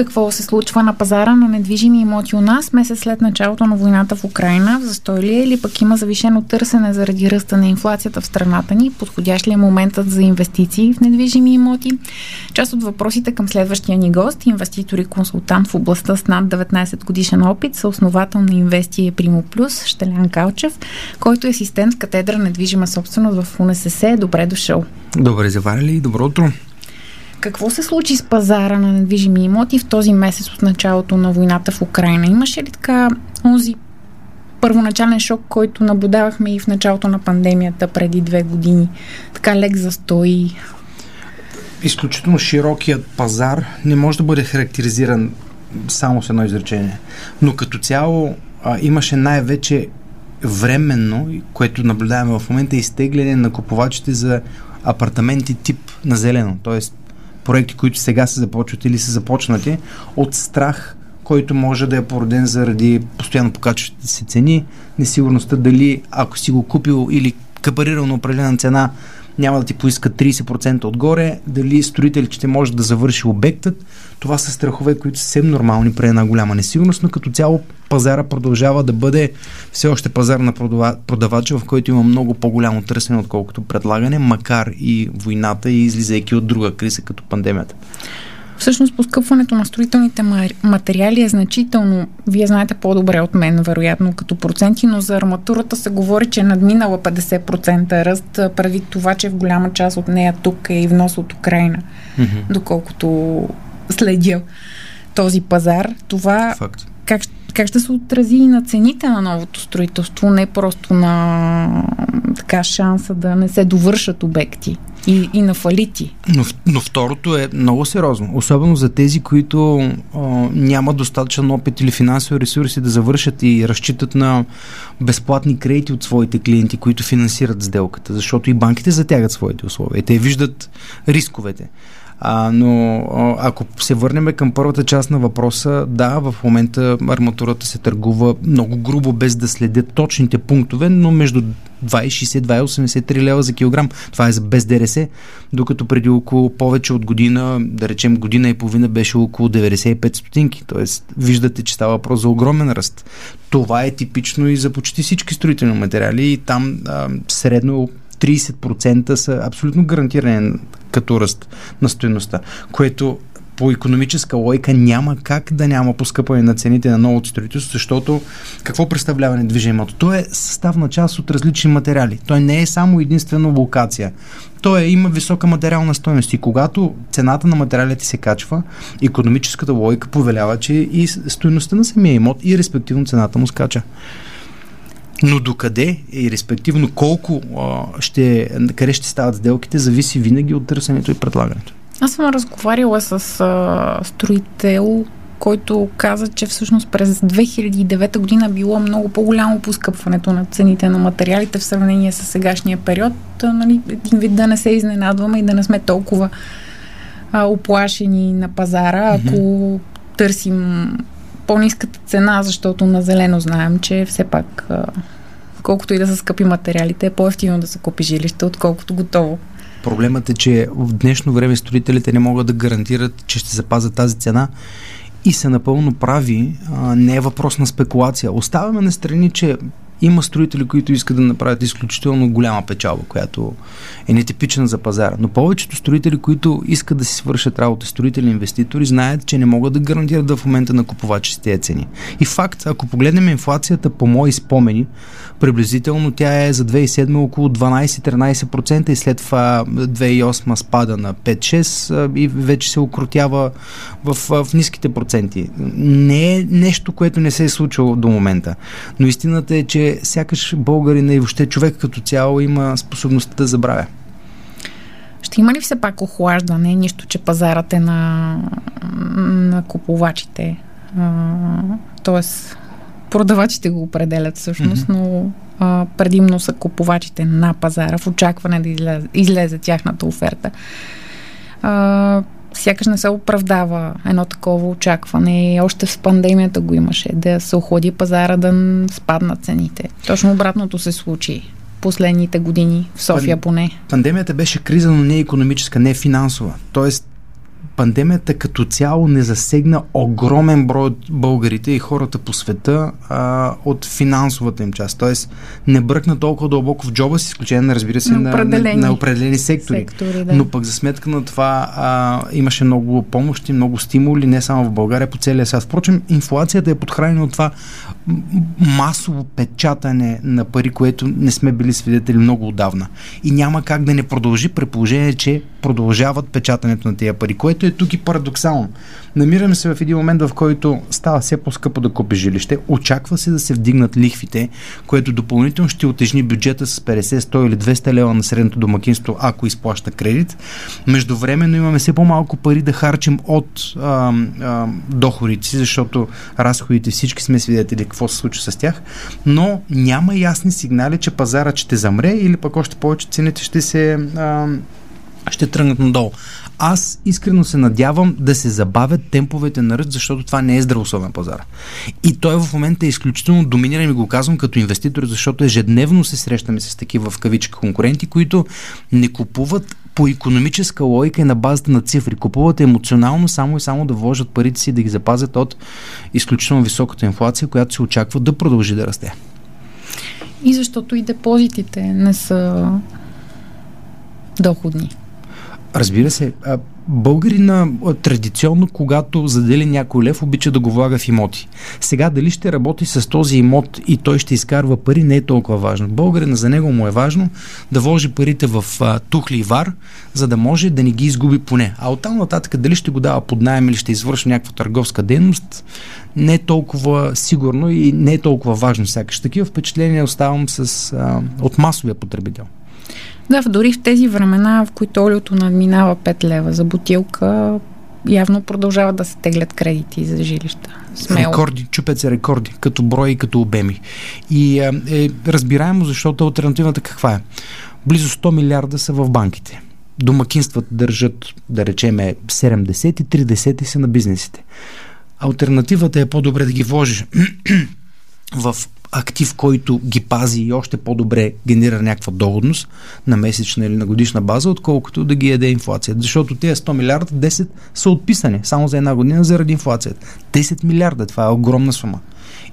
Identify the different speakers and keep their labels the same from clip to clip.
Speaker 1: Какво се случва на пазара на недвижими имоти у нас месец след началото на войната в Украина? В застой ли е или пък има завишено търсене заради ръста на инфлацията в страната ни? Подходящ ли е моментът за инвестиции в недвижими имоти? Част от въпросите към следващия ни гост, инвеститор и консултант в областта с над 19 годишен опит, съосновател на Инвестие Примо Плюс, Щелян Калчев, който е асистент в катедра недвижима собственост в УНСС. Добре дошъл.
Speaker 2: Добре заварили и добро утро.
Speaker 1: Какво се случи с пазара на недвижими имоти в този месец от началото на войната в Украина? Имаше ли така онзи първоначален шок, който наблюдавахме и в началото на пандемията преди две години? Така лек застой?
Speaker 2: Изключително широкият пазар не може да бъде характеризиран само с едно изречение. Но като цяло а, имаше най-вече временно, което наблюдаваме в момента, изтегляне на купувачите за апартаменти тип на зелено, т.е проекти, които сега се започват или са започнати, от страх, който може да е породен заради постоянно покачващите се цени, несигурността дали ако си го купил или капарирал на определена цена, няма да ти поиска 30% отгоре, дали строителите ще може да завърши обектът. Това са страхове, които са съвсем нормални при една голяма несигурност, но като цяло пазара продължава да бъде все още пазар на продавача, в който има много по-голямо търсене, отколкото предлагане, макар и войната и излизайки от друга криза, като пандемията.
Speaker 1: Всъщност, поскъпването на строителните материали е значително. Вие знаете по-добре от мен, вероятно, като проценти, но за арматурата се говори, че е надминала 50% ръст, преди това, че в голяма част от нея тук е и внос от Украина, mm-hmm. доколкото следя този пазар. Това
Speaker 2: Факт.
Speaker 1: как, как ще се отрази и на цените на новото строителство, не просто на така шанса да не се довършат обекти и, и на фалити.
Speaker 2: Но, но второто е много сериозно, особено за тези, които а, нямат достатъчен опит или финансови ресурси да завършат и разчитат на безплатни кредити от своите клиенти, които финансират сделката, защото и банките затягат своите условия. Те виждат рисковете. А, но ако се върнем към първата част на въпроса, да, в момента арматурата се търгува много грубо, без да следят точните пунктове, но между 2,60-2,83 лева за килограм. Това е без ДРС, докато преди около повече от година, да речем година и половина, беше около 95 стотинки. Тоест, виждате, че става въпрос за огромен ръст. Това е типично и за почти всички строителни материали и там а, средно 30% са абсолютно гарантирани като ръст на стоеността, което по економическа лойка няма как да няма поскъпване на цените на новото строителство, защото какво представлява недвижимото? То е съставна част от различни материали. Той не е само единствено локация. Той е, има висока материална стоеност и когато цената на материалите се качва, економическата логика повелява, че и стоеността на самия имот и респективно цената му скача. Но докъде и респективно колко а, ще, къде ще стават сделките, зависи винаги от търсенето и предлагането.
Speaker 1: Аз съм разговаряла с а, строител, който каза, че всъщност през 2009 година било много по-голямо поскъпването на цените на материалите в сравнение с сегашния период. Нали, един вид да не се изненадваме и да не сме толкова а, оплашени на пазара, ако mm-hmm. търсим по-низката цена, защото на зелено знаем, че все пак а, колкото и да са скъпи материалите, е по-ефтино да се купи жилище, отколкото готово.
Speaker 2: Проблемът е, че в днешно време строителите не могат да гарантират, че ще запазят тази цена и са напълно прави. А, не е въпрос на спекулация. Оставяме на страни, че има строители, които искат да направят изключително голяма печалба, която е нетипична за пазара. Но повечето строители, които искат да си свършат работа, строители, инвеститори, знаят, че не могат да гарантират в момента на купувачи тези цени. И факт, ако погледнем инфлацията по мои спомени, приблизително тя е за 2007 около 12-13% и след това 2008 спада на 5-6 и вече се окрутява в, в ниските проценти. Не е нещо, което не се е случило до момента. Но истината е, че сякаш българина и въобще човек като цяло има способността да забравя.
Speaker 1: Ще има ли все пак охлаждане, нищо, че пазарът е на, на купувачите? А, тоест, продавачите го определят всъщност, mm-hmm. но а, предимно са купувачите на пазара в очакване да излезе, излезе тяхната оферта. А, сякаш не се оправдава едно такова очакване. Още в пандемията го имаше, да се охлади пазара, да спаднат цените. Точно обратното се случи. последните години, в София поне.
Speaker 2: Пандемията беше криза, но не економическа, не финансова. Тоест, пандемията като цяло не засегна огромен брой от българите и хората по света а, от финансовата им част. Тоест, не бръкна толкова дълбоко в джоба, с изключение на, разбира се,
Speaker 1: На определени
Speaker 2: на, на определени сектори.
Speaker 1: Сектори, да.
Speaker 2: Но пък за сметка на това а, имаше много помощи, много стимули, не само в България, по целия свят. Впрочем, инфлацията е подхранена от това масово печатане на пари, което не сме били свидетели много отдавна. И няма как да не продължи при положение, че продължават печатането на тези пари, което е тук и парадоксално. Намираме се в един момент, в който става все по-скъпо да купи жилище, очаква се да се вдигнат лихвите, което допълнително ще отежни бюджета с 50, 100 или 200 лева на средното домакинство, ако изплаща кредит. Междувременно имаме все по-малко пари да харчим от а, а, доходите защото разходите всички сме свидетели какво се случва с тях, но няма ясни сигнали, че пазарът ще замре или пък още повече цените ще се а, ще тръгнат надолу. Аз искрено се надявам да се забавят темповете на ръст, защото това не е здравословен пазар. И той в момента е изключително доминиран и го казвам като инвеститор, защото ежедневно се срещаме с такива в кавички конкуренти, които не купуват по економическа логика и на базата на цифри. Купуват емоционално само и само да вложат парите си да ги запазят от изключително високата инфлация, която се очаква да продължи да расте.
Speaker 1: И защото и депозитите не са доходни.
Speaker 2: Разбира се, българина традиционно, когато задели някой лев, обича да го влага в имоти. Сега дали ще работи с този имот и той ще изкарва пари, не е толкова важно. Българина за него му е важно да вложи парите в а, тухли вар, за да може да не ги изгуби поне. А оттам нататък дали ще го дава под найем или ще извършва някаква търговска дейност, не е толкова сигурно и не е толкова важно сякаш. Такива впечатления оставам с, а, от масовия потребител.
Speaker 1: Да, дори в тези времена, в които олиото надминава 5 лева за бутилка, явно продължават да се теглят кредити за жилища. Смело.
Speaker 2: Рекорди, чупят се рекорди, като брой и като обеми. И е, разбираемо, защото альтернативната каква е? Близо 100 милиарда са в банките. Домакинствата държат, да речеме, 70 и 30 са на бизнесите. Альтернативата е по-добре да ги вложиш в актив, който ги пази и още по-добре генерира някаква доходност на месечна или на годишна база, отколкото да ги яде инфлацията. Защото тези 100 милиарда, 10 са отписани само за една година заради инфлацията. 10 милиарда, това е огромна сума.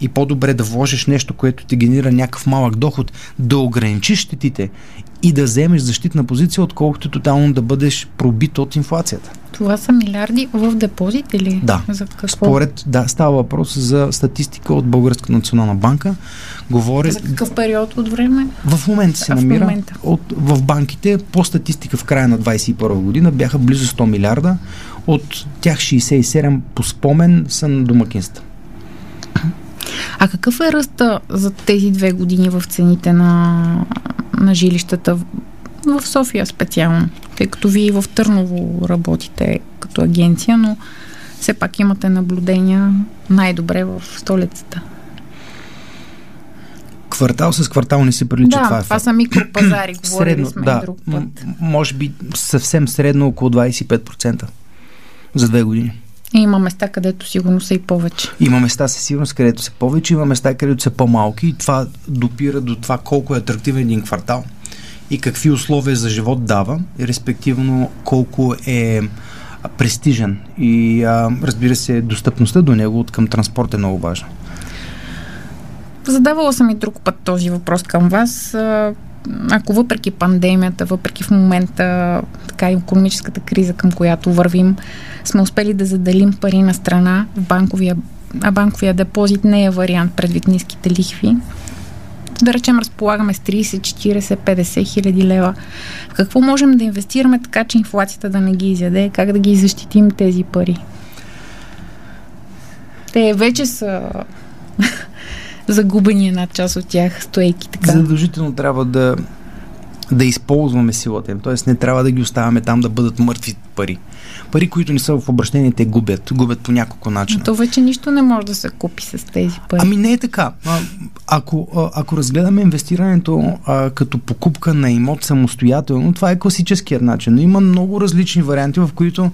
Speaker 2: И по-добре да вложиш нещо, което ти генерира някакъв малък доход, да ограничиш щетите и да вземеш защитна позиция, отколкото тотално да бъдеш пробит от инфлацията.
Speaker 1: Това са милиарди в депозит или?
Speaker 2: Да.
Speaker 1: За какво?
Speaker 2: Според, да, става въпрос за статистика от Българска национална банка. Говори,
Speaker 1: За какъв период от време?
Speaker 2: в момента се
Speaker 1: А, в
Speaker 2: намира
Speaker 1: момента.
Speaker 2: От, в банките по статистика в края на 21 година бяха близо 100 милиарда. От тях 67 по спомен са на домакинства.
Speaker 1: А какъв е ръста за тези две години в цените на, на жилищата в, София специално? Тъй като вие в Търново работите като агенция, но все пак имате наблюдения най-добре в столицата.
Speaker 2: Квартал с квартал не се прилича.
Speaker 1: да,
Speaker 2: това е
Speaker 1: това са микропазари, говорили
Speaker 2: Средно,
Speaker 1: сме
Speaker 2: да,
Speaker 1: друг път.
Speaker 2: м- може би съвсем средно около 25% за две години.
Speaker 1: Има места, където сигурно са и повече.
Speaker 2: Има места със сигурност, където са повече, има места, където са по-малки и това допира до това колко е атрактивен един квартал и какви условия за живот дава и респективно колко е престижен и а, разбира се достъпността до него от към транспорт е много важна.
Speaker 1: Задавала съм и друг път този въпрос към вас. Ако въпреки пандемията, въпреки в момента така и економическата криза, към която вървим, сме успели да заделим пари на страна в банковия, а банковия депозит не е вариант предвид ниските лихви, да речем разполагаме с 30, 40, 50 хиляди лева. В какво можем да инвестираме така, че инфлацията да не ги изяде? Как да ги защитим тези пари? Те вече са загубени една част от тях, стоейки така.
Speaker 2: Задължително трябва да, да използваме силата им. Тоест не трябва да ги оставяме там да бъдат мъртви пари. Пари, които не са в обращение, те губят. Губят по няколко начина.
Speaker 1: То вече нищо не може да се купи с тези пари.
Speaker 2: Ами не е така. А, ако, а, ако разгледаме инвестирането а, като покупка на имот самостоятелно, това е класическият начин. Но има много различни варианти, в които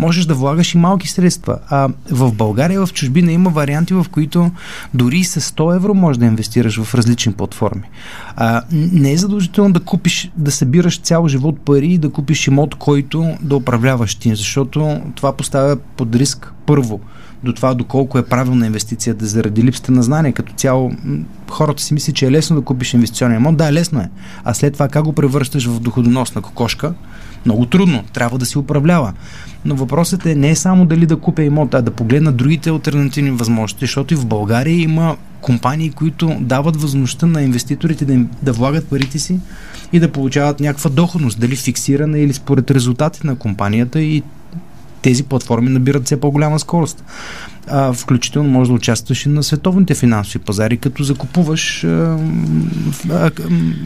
Speaker 2: можеш да влагаш и малки средства. А в България, в чужбина има варианти, в които дори с 100 евро можеш да инвестираш в различни платформи. А, не е задължително да купиш, да събираш цял живот пари и да купиш имот, който да управляваш ти, защото това поставя под риск първо до това доколко е правилна инвестицията заради липсата на знание. Като цяло хората си мислят, че е лесно да купиш инвестиционен имот. Да, лесно е. А след това как го превръщаш в доходоносна кокошка, много трудно. Трябва да си управлява. Но въпросът е не е само дали да купя имот, а да погледна другите альтернативни възможности, защото и в България има компании, които дават възможността на инвеститорите да, им, да влагат парите си и да получават някаква доходност, дали фиксирана или според резултатите на компанията и тези платформи набират все по-голяма скорост. А, включително може да участваш и на световните финансови пазари, като закупуваш а, а,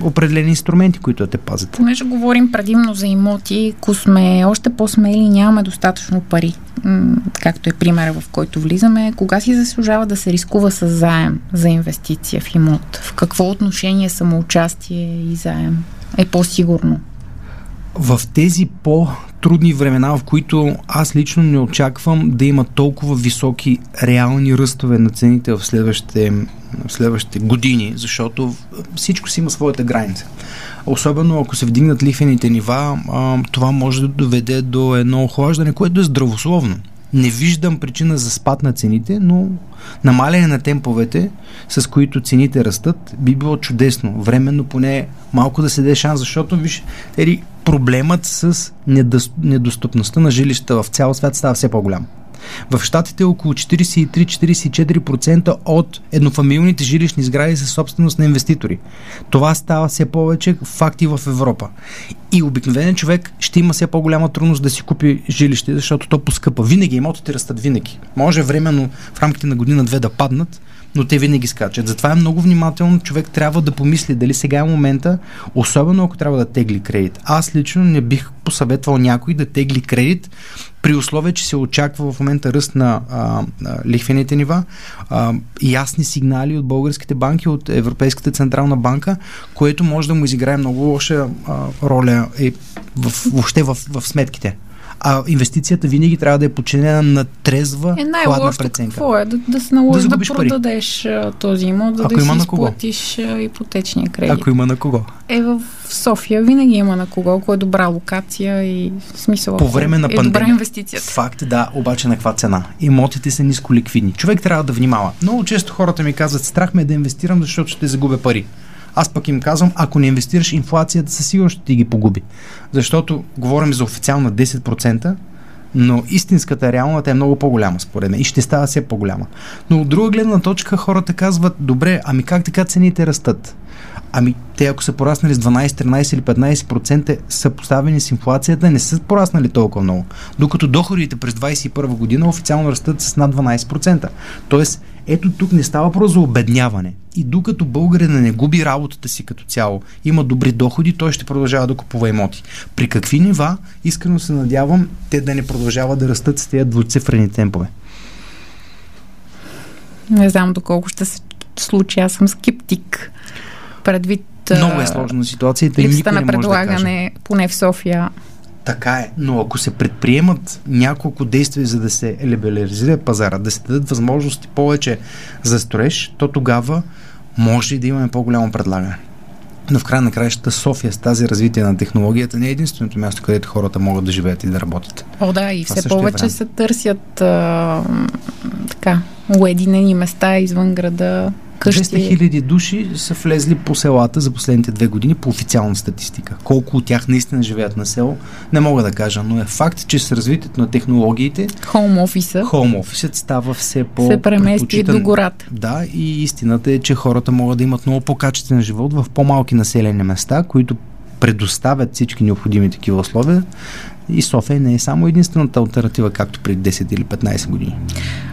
Speaker 2: определени инструменти, които да те пазят.
Speaker 1: Понеже говорим предимно за имоти, ако сме още по-смели, нямаме достатъчно пари, както е примера, в който влизаме, кога си заслужава да се рискува с заем за инвестиция в имот? В какво отношение самоучастие и заем е по-сигурно?
Speaker 2: в тези по-трудни времена, в които аз лично не очаквам да има толкова високи реални ръстове на цените в следващите, в следващите години, защото всичко си има своята граница. Особено ако се вдигнат лихвените нива, това може да доведе до едно охлаждане, което е здравословно. Не виждам причина за спад на цените, но намаляне на темповете, с които цените растат, би било чудесно. Временно поне малко да се даде шанс, защото виж, ери, проблемът с недостъпността на жилища в цял свят става все по-голям. В Штатите около 43-44% от еднофамилните жилищни сгради са собственост на инвеститори. Това става все повече факти в Европа. И обикновен човек ще има все по-голяма трудност да си купи жилище, защото то поскъпа. Винаги имотите растат винаги. Може временно в рамките на година-две да паднат, но те винаги скачат. Затова е много внимателно. Човек трябва да помисли дали сега е момента, особено ако трябва да тегли кредит. Аз лично не бих посъветвал някой да тегли кредит при условие, че се очаква в момента ръст на а, а, лихвените нива, а, ясни сигнали от българските банки, от Европейската централна банка, което може да му изиграе много лоша а, роля е, в, въобще в, в сметките а инвестицията винаги трябва да е подчинена на трезва, е, хладна преценка.
Speaker 1: Какво е? Да, да се наложи да, да продадеш пари. този имот, за Ако да си изплатиш ипотечния кредит.
Speaker 2: Ако има на кого?
Speaker 1: Е, в София винаги има на кого, ако е добра локация и смисъл.
Speaker 2: По време на
Speaker 1: е
Speaker 2: пандемия.
Speaker 1: добра инвестицията.
Speaker 2: Факт, да, обаче на каква цена? Имотите са ниско ликвидни. Човек трябва да внимава. Много често хората ми казват, страх ме е да инвестирам, защото ще загубя пари. Аз пък им казвам, ако не инвестираш, инфлацията със сигурност ще ти ги погуби. Защото говорим за официална 10%, но истинската реалната е много по-голяма, според мен, и ще става все по-голяма. Но от друга гледна точка хората казват, добре, ами как така цените растат? Ами те ако са пораснали с 12, 13 или 15% са поставени с инфлацията, не са пораснали толкова много. Докато доходите през 2021 година официално растат с над 12%. Тоест, ето тук не става просто за обедняване. И докато българина не губи работата си като цяло, има добри доходи, той ще продължава да купува имоти. При какви нива, искрено се надявам, те да не продължават да растат с тези двуцифрени темпове.
Speaker 1: Не знам доколко ще се случи. Аз съм скептик. Предвид
Speaker 2: много е сложна ситуацията
Speaker 1: и никой на предлагане,
Speaker 2: да
Speaker 1: поне в София.
Speaker 2: Така е, но ако се предприемат няколко действия, за да се либерализира пазара, да се дадат възможности повече за строеж, то тогава може да имаме по-голямо предлагане. Но в край на краищата София с тази развитие на технологията не е единственото място, където хората могат да живеят и да работят.
Speaker 1: О, да, и все е повече е се търсят а, така, уединени места извън града
Speaker 2: къщи. 200 хиляди души са влезли по селата за последните две години по официална статистика. Колко от тях наистина живеят на село, не мога да кажа, но е факт, че с развитието на технологиите
Speaker 1: Хоум офиса
Speaker 2: Хоум офисът става все по
Speaker 1: се премести до гората.
Speaker 2: Да, и истината е, че хората могат да имат много по-качествен живот в по-малки населени места, които предоставят всички необходими такива условия и София не е само единствената альтернатива, както преди 10 или 15 години.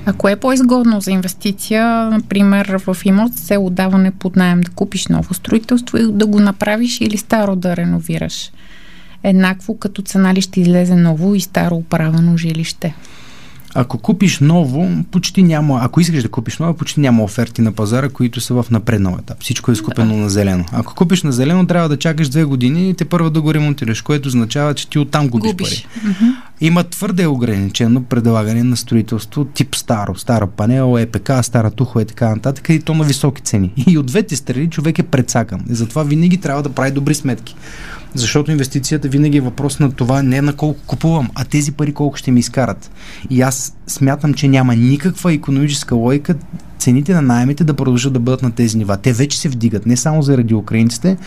Speaker 1: А кое е по-изгодно за инвестиция, например в имот с цел отдаване под найем, да купиш ново строителство и да го направиш или старо да реновираш? еднакво като цена ли ще излезе ново и старо управено жилище?
Speaker 2: Ако купиш ново, почти няма, ако искаш да купиш ново, почти няма оферти на пазара, които са в напреднал етап. Всичко е скупено да. на зелено. Ако купиш на зелено, трябва да чакаш две години и те първо да го ремонтираш, което означава, че ти оттам губиш, губиш. пари. Mm-hmm. Има твърде ограничено предлагане на строителство тип старо, стара панел, ЕПК, стара тухо и така нататък, и то на високи цени. И от двете страни човек е прецакан. И затова винаги трябва да прави добри сметки. Защото инвестицията винаги е въпрос на това не на колко купувам, а тези пари колко ще ми изкарат. И аз смятам, че няма никаква економическа логика цените на найемите да продължат да бъдат на тези нива. Те вече се вдигат, не само заради украинците,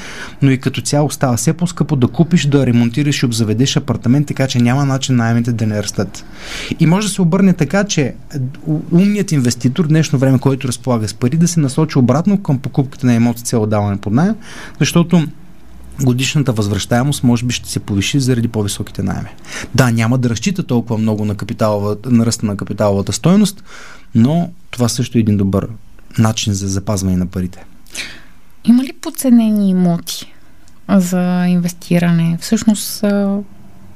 Speaker 2: но и като цяло става все по-скъпо да купиш, да ремонтираш и обзаведеш апартамент, така че няма начин найемите да не растат. И може да се обърне така, че умният инвеститор, днешно време, който разполага с пари, да се насочи обратно към покупката на имоти цел даване под найем, защото годишната възвръщаемост може би ще се повиши заради по-високите найеми. Да, няма да разчита толкова много на, на ръста на капиталовата стойност, но това също е един добър начин за запазване на парите.
Speaker 1: Има ли подценени имоти за инвестиране? Всъщност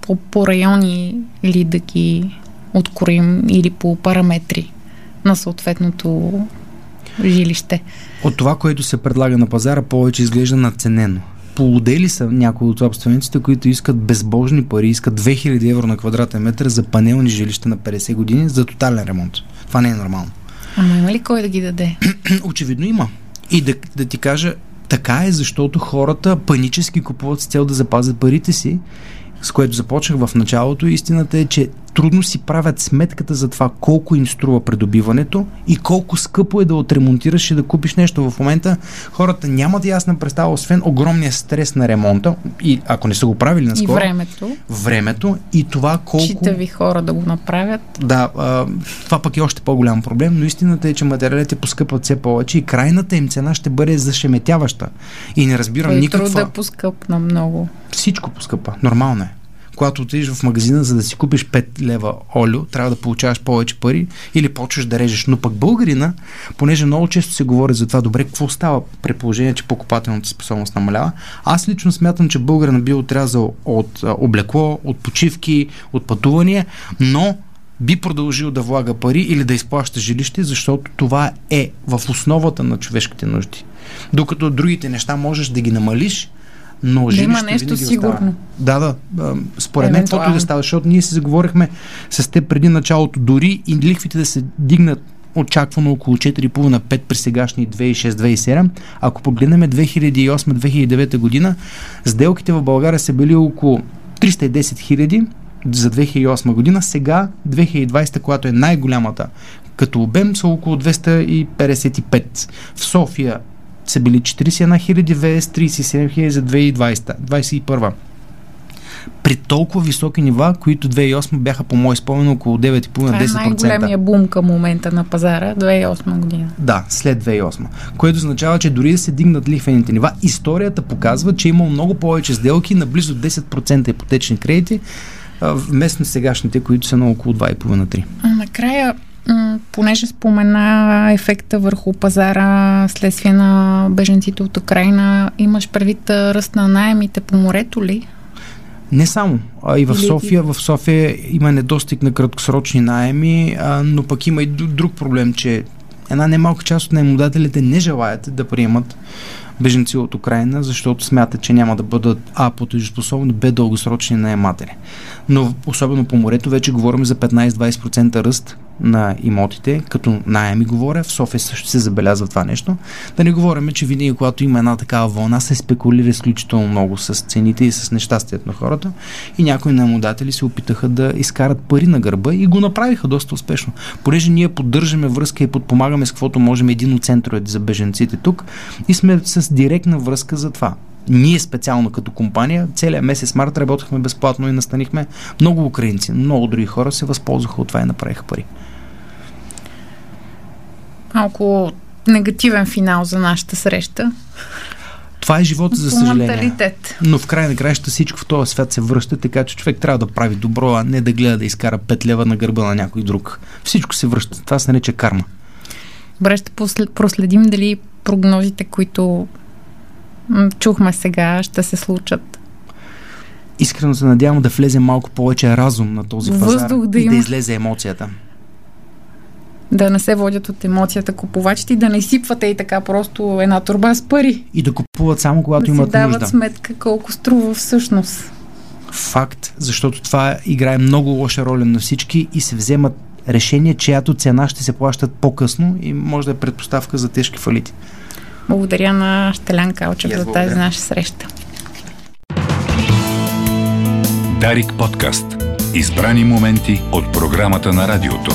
Speaker 1: по, по райони ли да ги откроим или по параметри на съответното жилище?
Speaker 2: От това, което се предлага на пазара, повече изглежда надценено полудели са някои от собствениците, които искат безбожни пари, искат 2000 евро на квадратен метър за панелни жилища на 50 години за тотален ремонт. Това не е нормално.
Speaker 1: Ама има ли кой да ги даде?
Speaker 2: Очевидно има. И да, да ти кажа, така е, защото хората панически купуват с цел да запазят парите си с което започнах в началото, истината е, че трудно си правят сметката за това колко им струва придобиването и колко скъпо е да отремонтираш и да купиш нещо. В момента хората нямат ясна представа, освен огромния стрес на ремонта и ако не са го правили наскоро.
Speaker 1: И времето.
Speaker 2: Времето и това колко...
Speaker 1: Читави хора да го направят.
Speaker 2: Да, а, това пък е още по-голям проблем, но истината е, че материалите поскъпват все повече и крайната им цена ще бъде зашеметяваща. И не разбирам
Speaker 1: Той
Speaker 2: никаква...
Speaker 1: труда поскъпна много.
Speaker 2: Всичко поскъпа. Нормално е когато отидеш в магазина, за да си купиш 5 лева олио, трябва да получаваш повече пари или почваш да режеш. Но пък българина, понеже много често се говори за това, добре, какво става при положение, че покупателната способност намалява, аз лично смятам, че българина би отрязал от облекло, от почивки, от пътувания, но би продължил да влага пари или да изплаща жилище, защото това е в основата на човешките нужди. Докато другите неща можеш да ги намалиш, но да има
Speaker 1: нещо сигурно.
Speaker 2: Остава. Да, да. Според мен, каквото да става, защото ние се заговорихме с те преди началото, дори и лихвите да се дигнат очаквано около 4,5-5 при сегашни 2006-2007. Ако погледнем 2008-2009 година, сделките в България са били около 310 хиляди за 2008 година. Сега, 2020, която е най-голямата като обем, са около 255. В София са били 41 хиляди ВС, 37 хиляди за 2020, 2021 при толкова високи нива, които 2008 бяха по мой спомен около 9,5-10%. Това е
Speaker 1: най-големия бум към момента на пазара 2008 година.
Speaker 2: Да, след 2008. Което означава, че дори да се дигнат лихвените нива, историята показва, че има много повече сделки на близо 10% ипотечни кредити, вместо сегашните, които са на около 2,5-3.
Speaker 1: Накрая понеже спомена ефекта върху пазара следствие на беженците от Украина, имаш предвид ръст на найемите по морето ли?
Speaker 2: Не само. А и в София, в София има недостиг на краткосрочни найеми, а, но пък има и друг проблем, че една немалка част от наемодателите не желаят да приемат беженци от Украина, защото смятат, че няма да бъдат А платежоспособни, Б дългосрочни наематели. Но особено по морето вече говорим за 15-20% ръст на имотите, като найеми говоря, в София също се забелязва това нещо. Да не говорим, че винаги когато има една такава вълна, се спекулира изключително много с цените и с нещастието на хората и някои наемодатели се опитаха да изкарат пари на гърба и го направиха доста успешно. Понеже ние поддържаме връзка и подпомагаме с каквото можем един от центровете за беженците тук и сме с директна връзка за това ние специално като компания, целият месец март работихме безплатно и настанихме много украинци. Много други хора се възползваха от това и направиха пари
Speaker 1: малко негативен финал за нашата среща.
Speaker 2: Това е живота, за съжаление. Но в край на краища всичко в този свят се връща, така че човек трябва да прави добро, а не да гледа да изкара 5 лева на гърба на някой друг. Всичко се връща. Това се нарича карма.
Speaker 1: Добре, ще проследим дали прогнозите, които чухме сега, ще се случат.
Speaker 2: искрено се надявам да влезе малко повече разум на този пазар
Speaker 1: Въздух да
Speaker 2: и да излезе емоцията.
Speaker 1: Да не се водят от емоцията купувачите и да не сипвате и така просто една турба с пари.
Speaker 2: И да купуват само когато
Speaker 1: да
Speaker 2: имат
Speaker 1: дават
Speaker 2: нужда.
Speaker 1: сметка колко струва всъщност.
Speaker 2: Факт, защото това играе много лоша роля на всички и се вземат решения, чиято цена ще се плащат по-късно и може да е предпоставка за тежки фалити.
Speaker 1: Благодаря на Штелян Калчев за тази наша среща.
Speaker 3: Дарик подкаст. Избрани моменти от програмата на радиото.